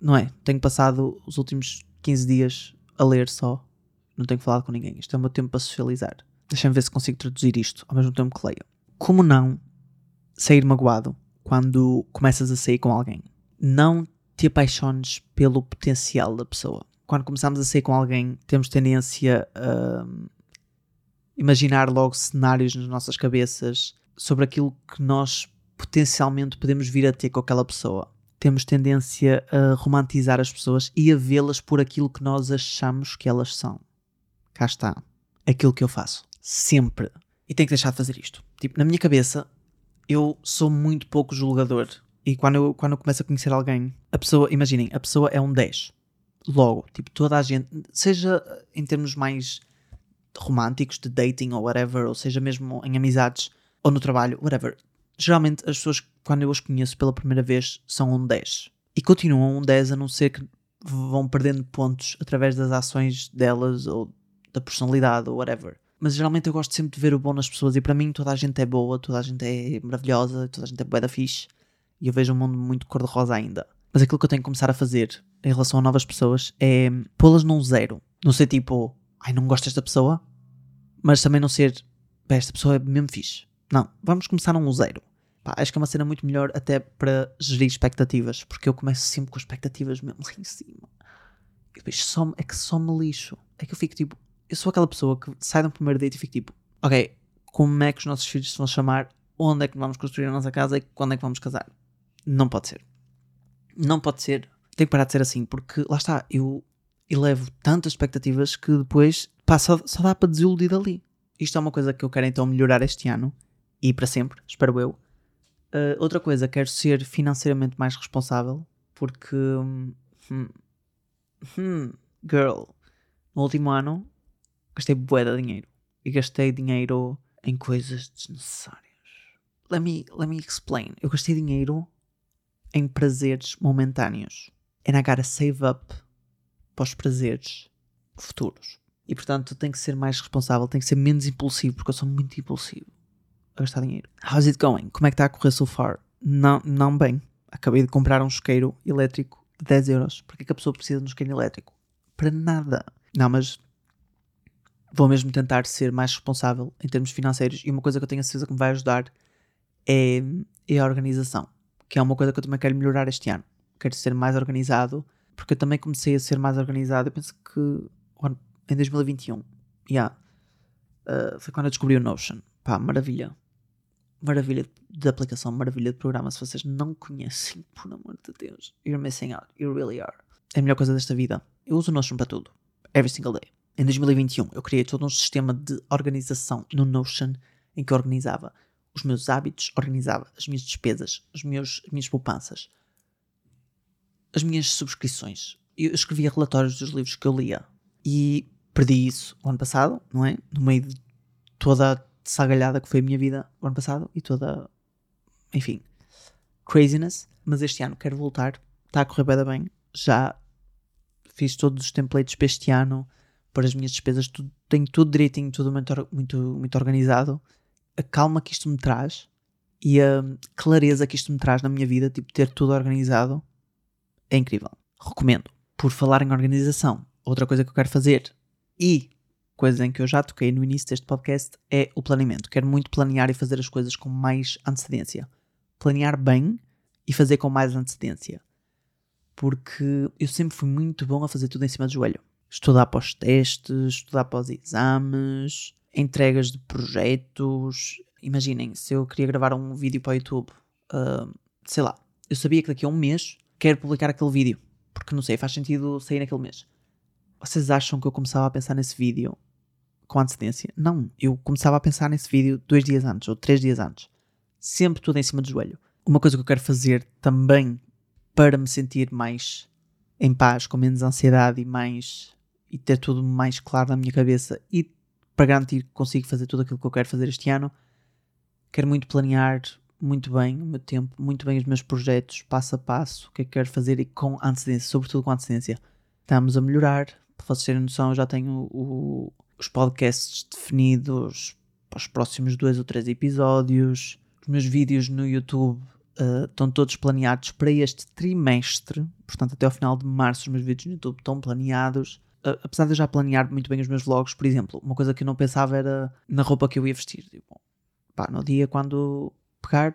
não é? Tenho passado os últimos 15 dias a ler só. Não tenho falado com ninguém. Isto é o meu tempo para socializar. Deixa-me ver se consigo traduzir isto ao mesmo tempo que leio. Como não sair magoado quando começas a sair com alguém? Não te apaixones pelo potencial da pessoa. Quando começamos a sair com alguém, temos tendência a imaginar logo cenários nas nossas cabeças sobre aquilo que nós potencialmente podemos vir a ter com aquela pessoa temos tendência a romantizar as pessoas e a vê-las por aquilo que nós achamos que elas são. Cá está. Aquilo que eu faço. Sempre. E tenho que deixar de fazer isto. Tipo, na minha cabeça, eu sou muito pouco julgador. E quando eu, quando eu começo a conhecer alguém, a pessoa, imaginem, a pessoa é um 10. Logo, tipo, toda a gente, seja em termos mais românticos, de dating ou whatever, ou seja mesmo em amizades ou no trabalho, whatever, geralmente as pessoas, quando eu as conheço pela primeira vez, são um 10. E continuam um 10 a não ser que vão perdendo pontos através das ações delas ou da personalidade ou whatever. Mas geralmente eu gosto sempre de ver o bom nas pessoas e para mim toda a gente é boa, toda a gente é maravilhosa, toda a gente é boa da fixe e eu vejo um mundo muito cor-de-rosa ainda. Mas aquilo que eu tenho que começar a fazer em relação a novas pessoas é pô-las num zero. Não ser tipo, ai não gosto desta pessoa, mas também não ser, esta pessoa é mesmo fixe. Não, vamos começar num zero. Pá, acho que é uma cena muito melhor até para gerir expectativas, porque eu começo sempre com expectativas mesmo lá em cima. E depois só, é que só me lixo. É que eu fico tipo, eu sou aquela pessoa que sai de um primeiro date e fico tipo, ok, como é que os nossos filhos se vão chamar? Onde é que vamos construir a nossa casa e quando é que vamos casar? Não pode ser. Não pode ser. Tem que parar de ser assim, porque lá está, eu elevo tantas expectativas que depois pá, só, só dá para desiludir dali. Isto é uma coisa que eu quero então melhorar este ano e para sempre, espero eu. Uh, outra coisa, quero ser financeiramente mais responsável porque. Hum, hum, girl, no último ano gastei bué de dinheiro e gastei dinheiro em coisas desnecessárias. Let me, let me explain. Eu gastei dinheiro em prazeres momentâneos. And I gotta save up para os prazeres futuros. E portanto tenho que ser mais responsável, tenho que ser menos impulsivo, porque eu sou muito impulsivo a gastar dinheiro. How's it going? Como é que está a correr so far? Não, não bem. Acabei de comprar um isqueiro elétrico de 10 euros. Para que, é que a pessoa precisa de um isqueiro elétrico? Para nada. Não, mas vou mesmo tentar ser mais responsável em termos financeiros. E uma coisa que eu tenho a certeza que me vai ajudar é, é a organização. Que é uma coisa que eu também quero melhorar este ano. Quero ser mais organizado. Porque eu também comecei a ser mais organizado. Eu penso que em 2021. Yeah. Uh, foi quando eu descobri o Notion. Pá, maravilha maravilha de aplicação, maravilha de programa. Se vocês não conhecem, por amor de Deus, you're missing out. You really are. É a melhor coisa desta vida. Eu uso o Notion para tudo. Every single day. Em 2021, eu criei todo um sistema de organização no Notion em que organizava os meus hábitos, organizava as minhas despesas, os meus, as minhas poupanças, as minhas subscrições, eu escrevia relatórios dos livros que eu lia. E perdi isso o ano passado, não é? No meio de toda a sagalhada que foi a minha vida o ano passado e toda, enfim, craziness. Mas este ano quero voltar, está a correr bem. Já fiz todos os templates para este ano, para as minhas despesas, tudo, tenho tudo direitinho, tudo muito, muito, muito organizado. A calma que isto me traz e a clareza que isto me traz na minha vida, tipo, ter tudo organizado, é incrível. Recomendo. Por falar em organização, outra coisa que eu quero fazer e coisa em que eu já toquei no início deste podcast é o planeamento. Quero muito planear e fazer as coisas com mais antecedência. Planear bem e fazer com mais antecedência. Porque eu sempre fui muito bom a fazer tudo em cima do joelho. Estudar para os testes, estudar para os exames, entregas de projetos. Imaginem, se eu queria gravar um vídeo para o YouTube, uh, sei lá, eu sabia que daqui a um mês quero publicar aquele vídeo. Porque não sei, faz sentido sair naquele mês. Vocês acham que eu começava a pensar nesse vídeo com antecedência? Não, eu começava a pensar nesse vídeo dois dias antes ou três dias antes. Sempre tudo em cima do joelho. Uma coisa que eu quero fazer também para me sentir mais em paz, com menos ansiedade e mais e ter tudo mais claro na minha cabeça e para garantir que consigo fazer tudo aquilo que eu quero fazer este ano, quero muito planear muito bem o meu tempo, muito bem os meus projetos, passo a passo, o que é que quero fazer e com antecedência, sobretudo com antecedência. Estamos a melhorar, para vocês terem noção, eu já tenho o, os podcasts definidos para os próximos dois ou três episódios, os meus vídeos no YouTube uh, estão todos planeados para este trimestre, portanto, até ao final de março, os meus vídeos no YouTube estão planeados. Uh, apesar de eu já planear muito bem os meus vlogs, por exemplo, uma coisa que eu não pensava era na roupa que eu ia vestir. Tipo, pá, no dia quando pegar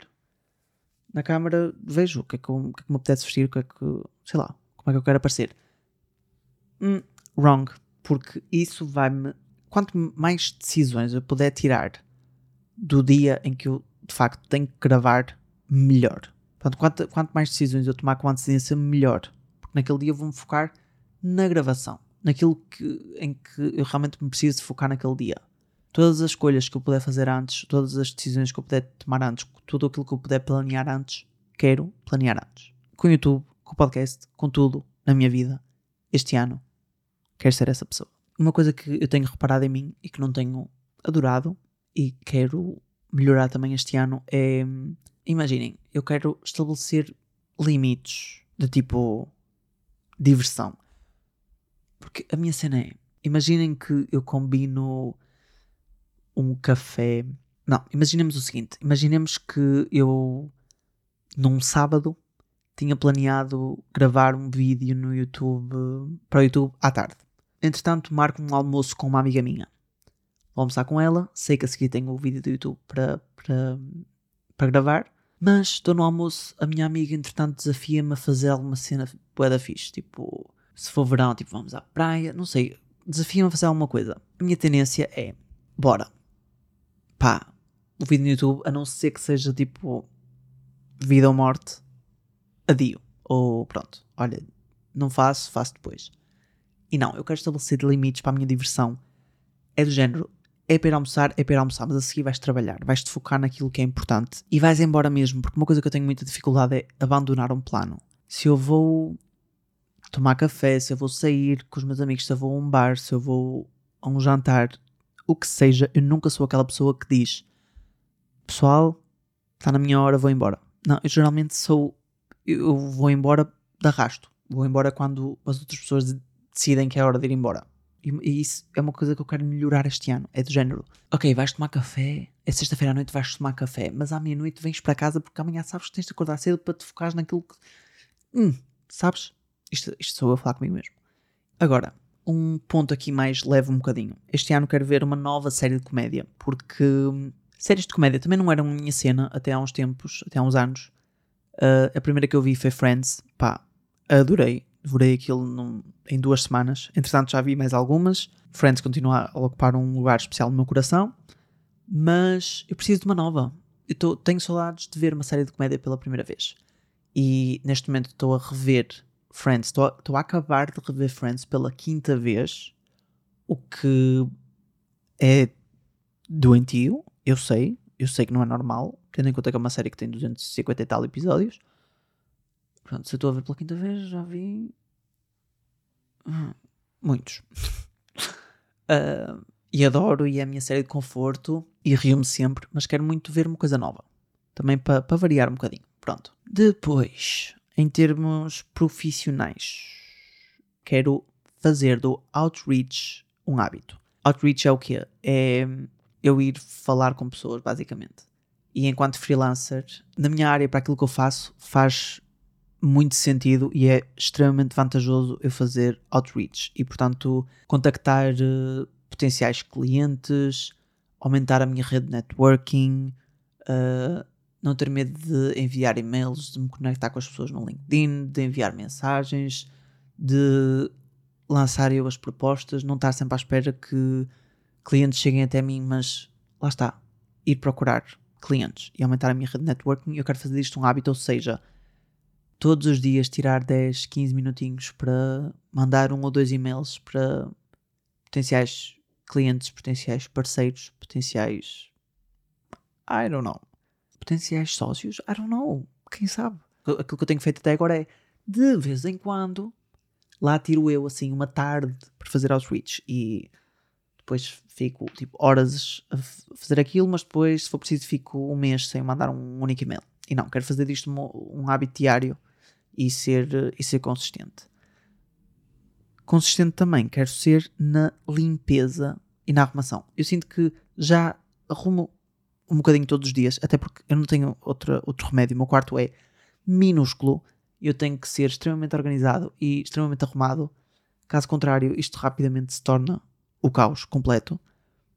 na câmara, vejo o que é que, eu, o que, é que me apetece vestir, o que é que, sei lá, como é que eu quero aparecer. Hum, wrong, porque isso vai-me. Quanto mais decisões eu puder tirar do dia em que eu de facto tenho que gravar, melhor. Portanto, quanto, quanto mais decisões eu tomar com antecedência, melhor. Porque naquele dia eu vou-me focar na gravação, naquilo que, em que eu realmente me preciso focar naquele dia todas as escolhas que eu puder fazer antes, todas as decisões que eu puder tomar antes, tudo aquilo que eu puder planear antes, quero planear antes. Com o YouTube, com o podcast, com tudo na minha vida, este ano, quero ser essa pessoa. Uma coisa que eu tenho reparado em mim e que não tenho adorado e quero melhorar também este ano é. Imaginem, eu quero estabelecer limites de tipo diversão. Porque a minha cena é. Imaginem que eu combino um café. Não, imaginemos o seguinte: imaginemos que eu, num sábado, tinha planeado gravar um vídeo no YouTube, para o YouTube à tarde. Entretanto, marco um almoço com uma amiga minha. Vou almoçar com ela, sei que a seguir tenho o vídeo do YouTube para, para, para gravar, mas estou no almoço, a minha amiga, entretanto, desafia-me a fazer alguma cena bué da fixe, tipo, se for verão, tipo, vamos à praia, não sei, desafia-me a fazer alguma coisa. A minha tendência é, bora, pá, o vídeo no YouTube, a não ser que seja tipo vida ou morte, adio. Ou pronto, olha, não faço, faço depois. E não, eu quero estabelecer limites para a minha diversão. É do género, é para ir almoçar, é para ir almoçar, mas a seguir vais trabalhar, vais-te focar naquilo que é importante e vais embora mesmo, porque uma coisa que eu tenho muita dificuldade é abandonar um plano. Se eu vou tomar café, se eu vou sair com os meus amigos, se eu vou a um bar, se eu vou a um jantar, o que seja, eu nunca sou aquela pessoa que diz pessoal, está na minha hora, vou embora. Não, eu geralmente sou, eu vou embora de arrasto. Vou embora quando as outras pessoas decidem que é hora de ir embora. E, e, isso é uma coisa que eu quero melhorar este ano. É do género, ok, vais tomar café, é sexta-feira à noite vais tomar café, mas à meia-noite vens para casa porque amanhã sabes que tens de acordar cedo para te focares naquilo que. Hum, sabes? Isto, isto sou eu a falar comigo mesmo. Agora, um ponto aqui mais leve um bocadinho. Este ano quero ver uma nova série de comédia, porque hum, séries de comédia também não eram minha cena até há uns tempos, até há uns anos. Uh, a primeira que eu vi foi Friends, pá, adorei. Devorei aquilo num, em duas semanas. Entretanto, já vi mais algumas. Friends continua a ocupar um lugar especial no meu coração. Mas eu preciso de uma nova. Eu tô, tenho saudades de ver uma série de comédia pela primeira vez. E neste momento estou a rever Friends, estou a acabar de rever Friends pela quinta vez, o que é doentio, eu sei, eu sei que não é normal, tendo em conta que é uma série que tem 250 e tal episódios. Pronto, se eu estou a ver pela quinta vez, já vi Hum, muitos. uh, e adoro, e é a minha série de conforto, e rio-me sempre, mas quero muito ver uma coisa nova. Também para pa variar um bocadinho. Pronto. Depois, em termos profissionais, quero fazer do outreach um hábito. Outreach é o quê? É eu ir falar com pessoas, basicamente. E enquanto freelancer, na minha área, para aquilo que eu faço, faz muito sentido e é extremamente vantajoso eu fazer outreach e, portanto, contactar uh, potenciais clientes, aumentar a minha rede de networking, uh, não ter medo de enviar e-mails, de me conectar com as pessoas no LinkedIn, de enviar mensagens, de lançar eu as propostas, não estar sempre à espera que clientes cheguem até mim, mas lá está, ir procurar clientes e aumentar a minha rede de networking. Eu quero fazer isto um hábito, ou seja, todos os dias tirar 10, 15 minutinhos para mandar um ou dois e-mails para potenciais clientes, potenciais parceiros, potenciais. I don't know. Potenciais sócios? I don't know. Quem sabe? Aquilo que eu tenho feito até agora é de vez em quando lá tiro eu assim uma tarde para fazer outreach e depois fico tipo horas a fazer aquilo, mas depois, se for preciso, fico um mês sem mandar um único e-mail. E não, quero fazer disto um, um hábito diário e ser, e ser consistente. Consistente também quero ser na limpeza e na arrumação. Eu sinto que já arrumo um bocadinho todos os dias, até porque eu não tenho outra, outro remédio. O meu quarto é minúsculo, eu tenho que ser extremamente organizado e extremamente arrumado. Caso contrário, isto rapidamente se torna o caos completo,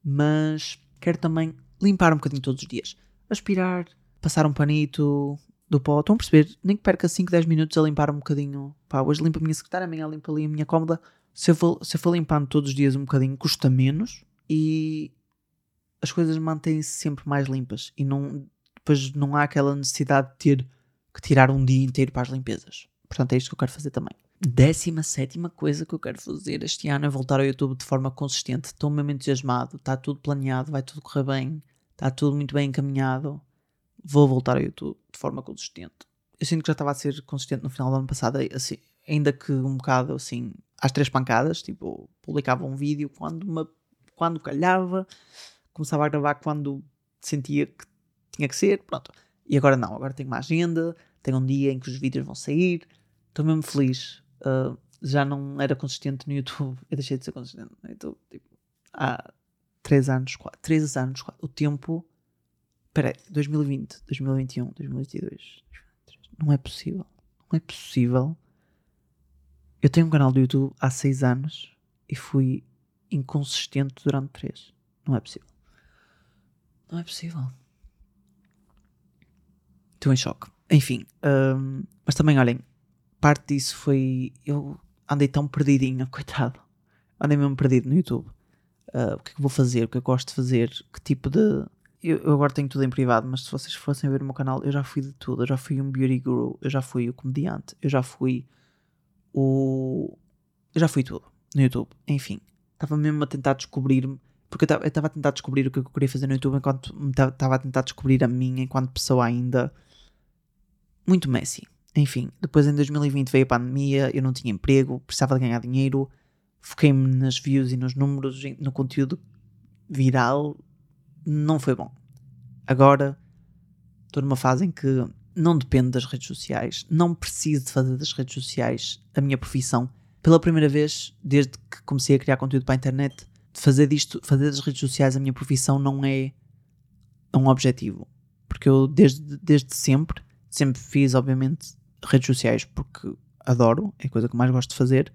mas quero também limpar um bocadinho todos os dias. Aspirar, passar um panito do pó. Estão a perceber? Nem que perca 5, 10 minutos a limpar um bocadinho. Pá, hoje limpo a minha secretária, amanhã limpo ali a minha cómoda. Se eu, for, se eu for limpando todos os dias um bocadinho, custa menos e as coisas mantêm-se sempre mais limpas. E não, depois não há aquela necessidade de ter que tirar um dia inteiro para as limpezas. Portanto, é isto que eu quero fazer também. Décima sétima coisa que eu quero fazer este ano é voltar ao YouTube de forma consistente. Estou mesmo entusiasmado, está tudo planeado, vai tudo correr bem, está tudo muito bem encaminhado. Vou voltar ao YouTube de forma consistente. Eu sinto que já estava a ser consistente no final do ano passado, assim, ainda que um bocado assim, às três pancadas, tipo, publicava um vídeo quando, uma, quando calhava, começava a gravar quando sentia que tinha que ser, pronto. E agora não, agora tenho uma agenda, tenho um dia em que os vídeos vão sair, estou mesmo feliz uh, já não era consistente no YouTube. Eu deixei de ser consistente no YouTube tipo, há 3 anos, 4, 3 anos, 4. O tempo. Espera aí, 2020, 2021, 2022. Não é possível. Não é possível. Eu tenho um canal do YouTube há 6 anos e fui inconsistente durante 3. Não é possível. Não é possível. Estou em choque. Enfim, um, mas também olhem, parte disso foi. Eu andei tão perdidinho, coitado. Andei mesmo perdido no YouTube. Uh, o que é que vou fazer? O que que gosto de fazer? Que tipo de. Eu, eu, agora tenho tudo em privado, mas se vocês fossem ver o meu canal, eu já fui de tudo. Eu já fui um beauty guru, eu já fui o comediante, eu já fui o. Eu já fui tudo no YouTube. Enfim, estava mesmo a tentar descobrir-me. Porque eu estava a tentar descobrir o que eu queria fazer no YouTube enquanto estava a tentar descobrir a mim enquanto pessoa ainda muito messy. Enfim, depois em 2020 veio a pandemia, eu não tinha emprego, precisava de ganhar dinheiro, foquei-me nas views e nos números, no conteúdo viral, não foi bom. Agora estou numa fase em que não dependo das redes sociais, não preciso de fazer das redes sociais a minha profissão. Pela primeira vez, desde que comecei a criar conteúdo para a internet, fazer disto, fazer das redes sociais a minha profissão não é um objetivo. Porque eu desde, desde sempre, sempre fiz, obviamente, redes sociais porque adoro, é a coisa que mais gosto de fazer,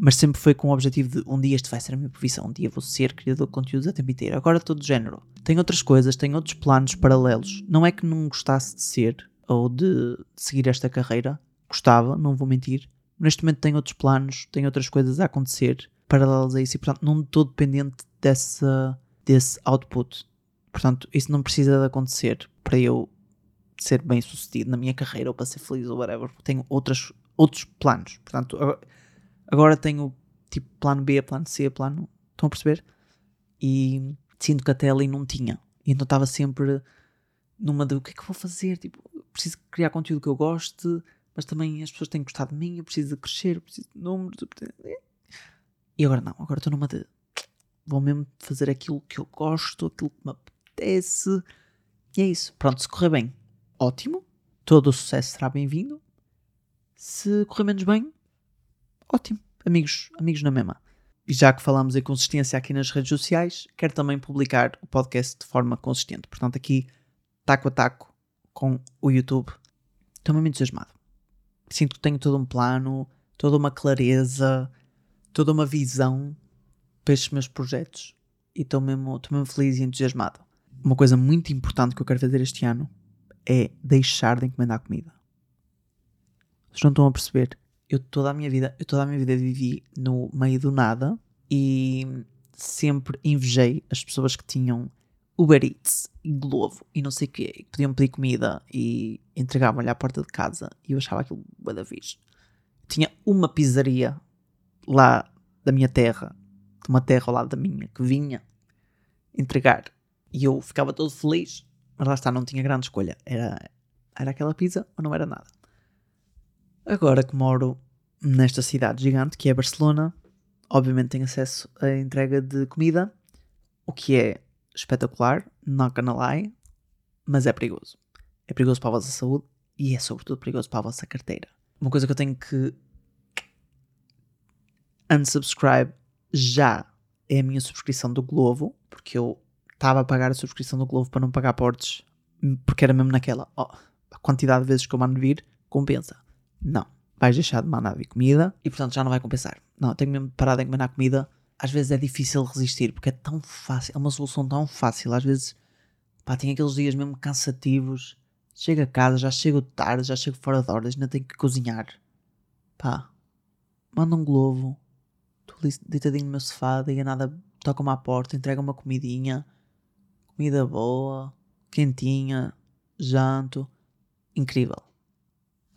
mas sempre foi com o objetivo de um dia isto vai ser a minha profissão, um dia vou ser criador de conteúdos a tempo inteiro. Agora estou de género. Tenho outras coisas, tenho outros planos paralelos. Não é que não gostasse de ser ou de, seguir esta carreira, gostava, não vou mentir. Neste momento tenho outros planos, tenho outras coisas a acontecer paralelas a isso e, portanto, não estou dependente dessa, desse output. Portanto, isso não precisa de acontecer para eu ser bem sucedido na minha carreira ou para ser feliz ou whatever. Tenho outras, outros planos. Portanto, agora tenho tipo plano B, plano C, plano. Estão a perceber? E sinto que até ali não tinha. E então estava sempre numa de o que é que vou fazer? Tipo, preciso criar conteúdo que eu goste, mas também as pessoas têm gostado de mim, eu preciso de crescer, eu preciso de números. preciso- E agora não, agora estou numa de. Vou mesmo fazer aquilo que eu gosto, aquilo que me apetece. E é isso. Pronto, se correr bem, ótimo. Todo o sucesso será bem-vindo. Se correr menos bem, ótimo. Amigos, amigos na mesma. E já que falamos em consistência aqui nas redes sociais, quero também publicar o podcast de forma consistente. Portanto, aqui, taco a taco com o YouTube. Estou mesmo entusiasmado. Sinto que tenho todo um plano, toda uma clareza, toda uma visão para estes meus projetos. E estou mesmo, estou mesmo feliz e entusiasmado. Uma coisa muito importante que eu quero fazer este ano é deixar de encomendar comida. Vocês não estão a perceber? Eu toda a minha vida, eu toda a minha vida vivi no meio do nada e sempre invejei as pessoas que tinham Uber Eats e Glovo e não sei o quê, que podiam pedir comida e entregavam-lhe à porta de casa e eu achava aquilo bué da fixe. Tinha uma pizzaria lá da minha terra, de uma terra ao lado da minha, que vinha entregar e eu ficava todo feliz, mas lá está, não tinha grande escolha. Era, era aquela pizza ou não era nada. Agora que moro nesta cidade gigante que é Barcelona, obviamente tenho acesso à entrega de comida, o que é espetacular, not gonna lie, mas é perigoso. É perigoso para a vossa saúde e é sobretudo perigoso para a vossa carteira. Uma coisa que eu tenho que unsubscribe já é a minha subscrição do Glovo, porque eu estava a pagar a subscrição do Glovo para não pagar portes, porque era mesmo naquela, ó, a quantidade de vezes que eu mando vir compensa. Não, vais deixar de mandar vir comida e portanto já não vai compensar. Não, tenho mesmo parar de encomendar comida. Às vezes é difícil resistir porque é tão fácil, é uma solução tão fácil. Às vezes, pá, tem aqueles dias mesmo cansativos. Chego a casa, já chego tarde, já chego fora de horas, ainda tenho que cozinhar. Pá, manda um globo, estou ali deitadinho no meu sofá, diga nada, toca-me à porta, entrega uma comidinha, comida boa, quentinha, janto, incrível.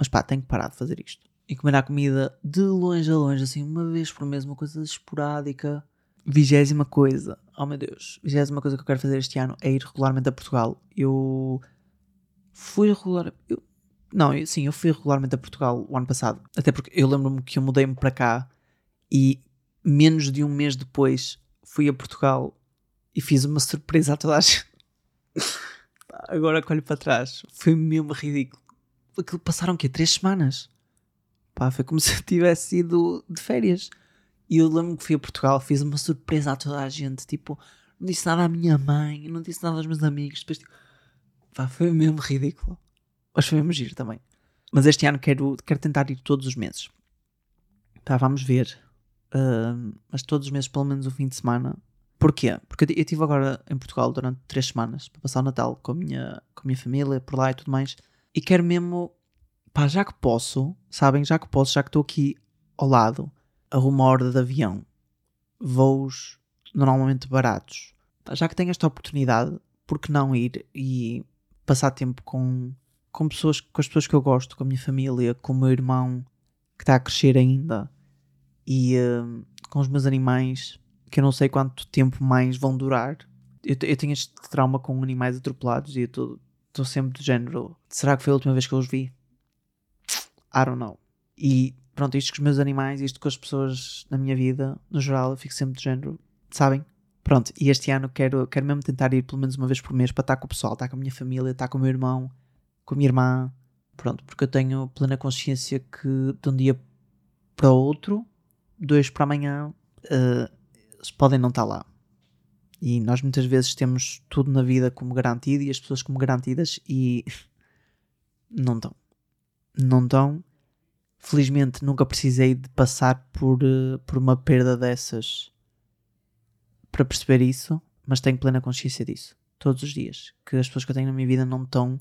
Mas pá, tenho que parar de fazer isto. Encomendar comida de longe a longe, assim, uma vez por mês, uma coisa esporádica. Vigésima coisa, oh meu Deus, vigésima coisa que eu quero fazer este ano é ir regularmente a Portugal. Eu fui regular. Eu, não, eu- sim, eu fui regularmente a Portugal o ano passado. Até porque eu lembro-me que eu mudei-me para cá e menos de um mês depois fui a Portugal e fiz uma surpresa a toda a gente. Agora que olho para trás, foi mesmo ridículo. Aquilo passaram o quê? Três semanas? Pá, foi como se eu tivesse ido de férias. E eu lembro que fui a Portugal, fiz uma surpresa a toda a gente. Tipo, não disse nada à minha mãe, não disse nada aos meus amigos. Depois, tipo, pá, foi mesmo ridículo. Mas foi mesmo giro também. Mas este ano quero, quero tentar ir todos os meses. Pá, vamos ver. Ahm, mas todos os meses, pelo menos um fim de semana. Porquê? Porque eu estive agora em Portugal durante três semanas para passar o Natal com a minha, com a minha família, por lá e tudo mais. E quero mesmo, pá, já que posso, sabem, já que posso, já que estou aqui ao lado, a uma hora de avião, voos normalmente baratos, já que tenho esta oportunidade, por que não ir e passar tempo com, com, pessoas, com as pessoas que eu gosto, com a minha família, com o meu irmão que está a crescer ainda e hum, com os meus animais que eu não sei quanto tempo mais vão durar. Eu, eu tenho este trauma com animais atropelados e eu estou sempre do género. Será que foi a última vez que eu os vi? I don't know. E pronto, isto com os meus animais, isto com as pessoas na minha vida, no geral, eu fico sempre do género. Sabem? Pronto, e este ano quero, quero mesmo tentar ir pelo menos uma vez por mês para estar com o pessoal, estar com a minha família, estar com o meu irmão, com a minha irmã. Pronto, porque eu tenho plena consciência que de um dia para outro, dois para amanhã, eles podem não estar lá. E nós muitas vezes temos tudo na vida como garantido e as pessoas como garantidas e não estão. Não estão. Felizmente nunca precisei de passar por, eh, por uma perda dessas para perceber isso, mas tenho plena consciência disso. Todos os dias. Que as pessoas que eu tenho na minha vida não estão.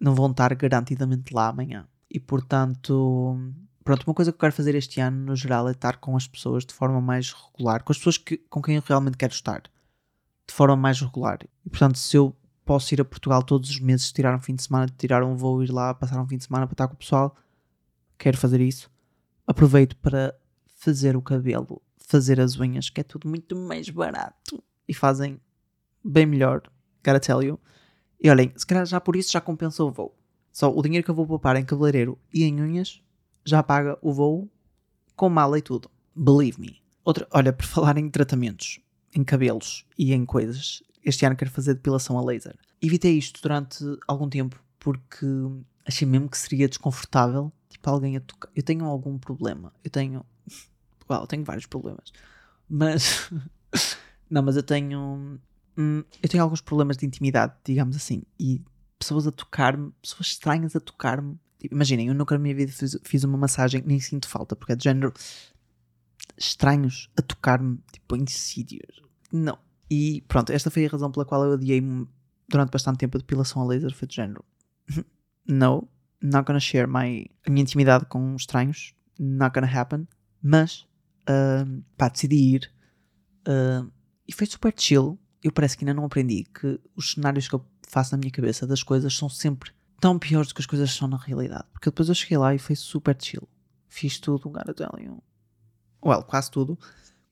não vão estar garantidamente lá amanhã. E portanto, pronto, uma coisa que eu quero fazer este ano, no geral, é estar com as pessoas de forma mais regular, com as pessoas que, com quem eu realmente quero estar, de forma mais regular. E portanto, se eu posso ir a Portugal todos os meses, tirar um fim de semana, tirar um voo, ir lá, passar um fim de semana para estar com o pessoal, quero fazer isso. Aproveito para fazer o cabelo, fazer as unhas, que é tudo muito mais barato e fazem bem melhor, gotta tell you. E olhem, se calhar já por isso já compensa o voo. Só o dinheiro que eu vou poupar em cabeleireiro e em unhas já paga o voo com mala e tudo. Believe me. Outra, olha, por falar em tratamentos, em cabelos e em coisas, este ano quero fazer depilação a laser. Evitei isto durante algum tempo porque achei mesmo que seria desconfortável, tipo, alguém a tocar. Eu tenho algum problema. Eu tenho. Well, eu tenho vários problemas. Mas. não, mas eu tenho. Hum, eu tenho alguns problemas de intimidade, digamos assim. E pessoas a tocar-me, pessoas estranhas a tocar-me. Tipo, imaginem, eu nunca na minha vida fiz, fiz, uma massagem, nem sinto falta, porque é de género estranhos a tocar-me, tipo, insídios. Não. E pronto, esta foi a razão pela qual eu adiei durante bastante tempo a depilação a laser. Foi de género. no, not gonna share my, a minha intimidade com estranhos. Not gonna happen. Mas, uh, pá, decidi ir. Uh, e foi super chill. Eu parece que ainda não aprendi que os cenários que eu faço na minha cabeça das coisas são sempre tão piores do que as coisas são na realidade. Porque depois eu cheguei lá e foi super chill. Fiz tudo, um Garatellion. Well, quase tudo.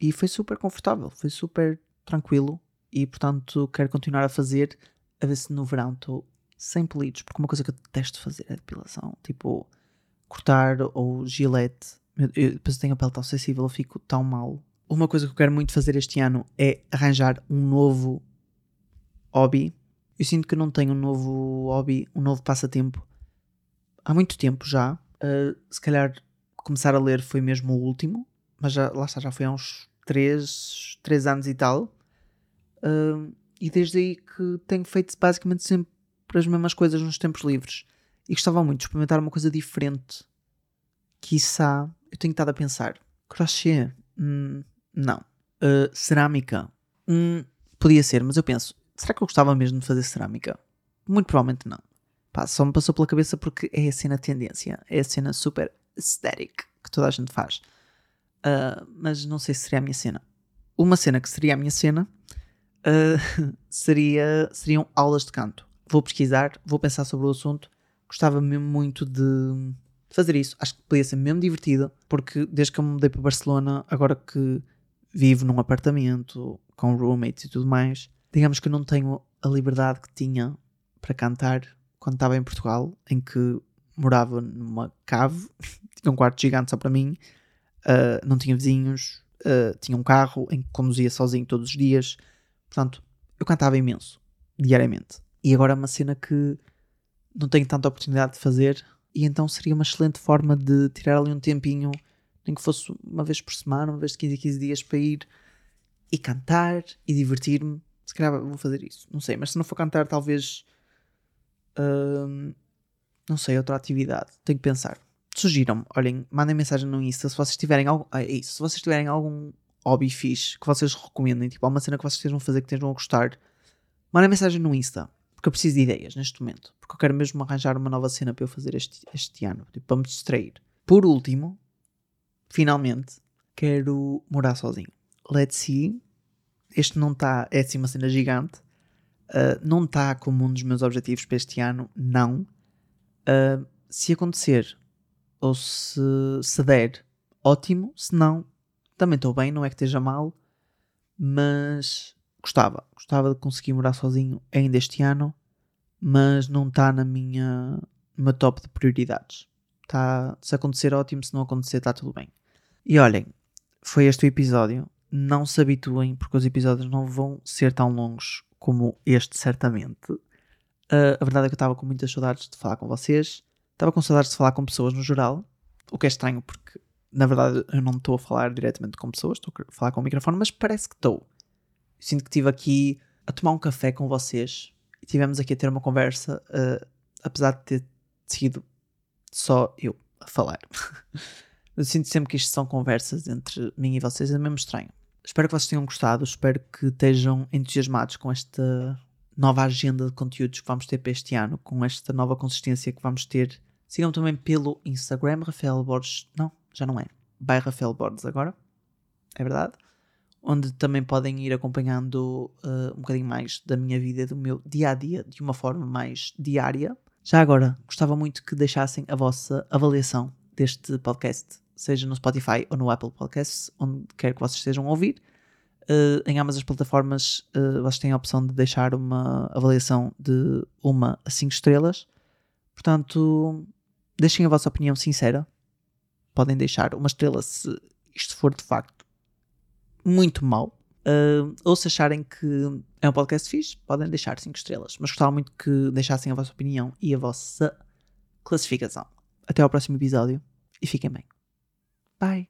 E foi super confortável. Foi super tranquilo. E portanto quero continuar a fazer. A ver se no verão estou sem pelitos. Porque uma coisa que eu detesto fazer é depilação. Tipo, cortar ou gilete. Eu, depois eu tenho a pele tão sensível, eu fico tão mal. Uma coisa que eu quero muito fazer este ano é arranjar um novo hobby eu sinto que não tenho um novo hobby, um novo passatempo há muito tempo já. Uh, se calhar começar a ler foi mesmo o último, mas já, lá está, já foi há uns 3, 3 anos e tal. Uh, e desde aí que tenho feito basicamente sempre as mesmas coisas nos tempos livres. E gostava muito de experimentar uma coisa diferente. Quiçá, eu tenho estado a pensar: crochê? Hum, não. Uh, cerâmica? Hum, podia ser, mas eu penso: será que eu gostava mesmo de fazer cerâmica? Muito provavelmente não. Pá, só me passou pela cabeça porque é a cena tendência, é a cena super aesthetic que toda a gente faz. Uh, mas não sei se seria a minha cena. Uma cena que seria a minha cena uh, seria, seriam aulas de canto. Vou pesquisar, vou pensar sobre o assunto. Gostava mesmo muito de fazer isso. Acho que podia ser mesmo divertido, porque desde que eu me mudei para Barcelona, agora que vivo num apartamento com roommates e tudo mais, digamos que não tenho a liberdade que tinha para cantar quando estava em Portugal, em que morava numa cave, tinha um quarto gigante só para mim, uh, não tinha vizinhos, uh, tinha um carro em que conduzia sozinho todos os dias. Portanto, eu cantava imenso, diariamente. E agora é uma cena que não tenho tanta oportunidade de fazer, e então seria uma excelente forma de tirar ali um tempinho, nem que fosse uma vez por semana, uma vez de 15 a 15 dias, para ir e cantar e divertir-me se calhar vou fazer isso. Não sei, mas se não for cantar, talvez. Hum, não sei, outra atividade. Tenho que pensar. Sugiram-me, olhem, mandem mensagem no Insta se vocês tiverem algum. É isso, se vocês tiverem algum hobby fixe que vocês recomendem, tipo, alguma cena que vocês estejam a fazer que estejam a gostar, mandem mensagem no Insta. Porque eu preciso de ideias neste momento. Porque eu quero mesmo arranjar uma nova cena para eu fazer este, este ano. Tipo, para me distrair. Por último, finalmente, quero morar sozinho. Let's see este não está, é assim uma cena gigante, uh, não está como um dos meus objetivos para este ano, não. Uh, se acontecer, ou se, se der, ótimo, se não, também estou bem, não é que esteja mal, mas gostava, gostava de conseguir morar sozinho ainda este ano, mas não está na minha, meu top de prioridades. Tá, se acontecer, ótimo, se não acontecer, está tudo bem. E olhem, foi este o episódio não se habituem, porque os episódios não vão ser tão longos como este, certamente. Uh, a verdade é que eu estava com muitas saudades de falar com vocês, estava com saudades de falar com pessoas no geral, o que é estranho porque, na verdade, eu não estou a falar diretamente com pessoas, estou a falar com o microfone, mas parece que estou. Sinto que estive aqui a tomar um café com vocês e tivemos aqui a ter uma conversa, uh, apesar de ter sido só eu a falar. eu sinto sempre que isto são conversas entre mim e vocês, é mesmo estranho. Espero que vocês tenham gostado, espero que estejam entusiasmados com esta nova agenda de conteúdos que vamos ter para este ano, com esta nova consistência que vamos ter. Sigam também pelo Instagram, Rafael Borges. Não, já não é. By Rafael Borges agora. É verdade. Onde também podem ir acompanhando uh, um bocadinho mais da minha vida, do meu dia a dia, de uma forma mais diária. Já agora, gostava muito que deixassem a vossa avaliação deste podcast seja no Spotify ou no Apple Podcasts, onde quer que vocês estejam a ouvir. Uh, em ambas as plataformas, uh, vocês têm a opção de deixar uma avaliação de uma a 5 estrelas. Portanto, deixem a vossa opinião sincera. Podem deixar uma estrela se isto for de facto muito mau. Uh, ou se acharem que é um podcast fixe, podem deixar 5 estrelas. Mas gostava muito que deixassem a vossa opinião e a vossa classificação. Até ao próximo episódio e fiquem bem. Bye.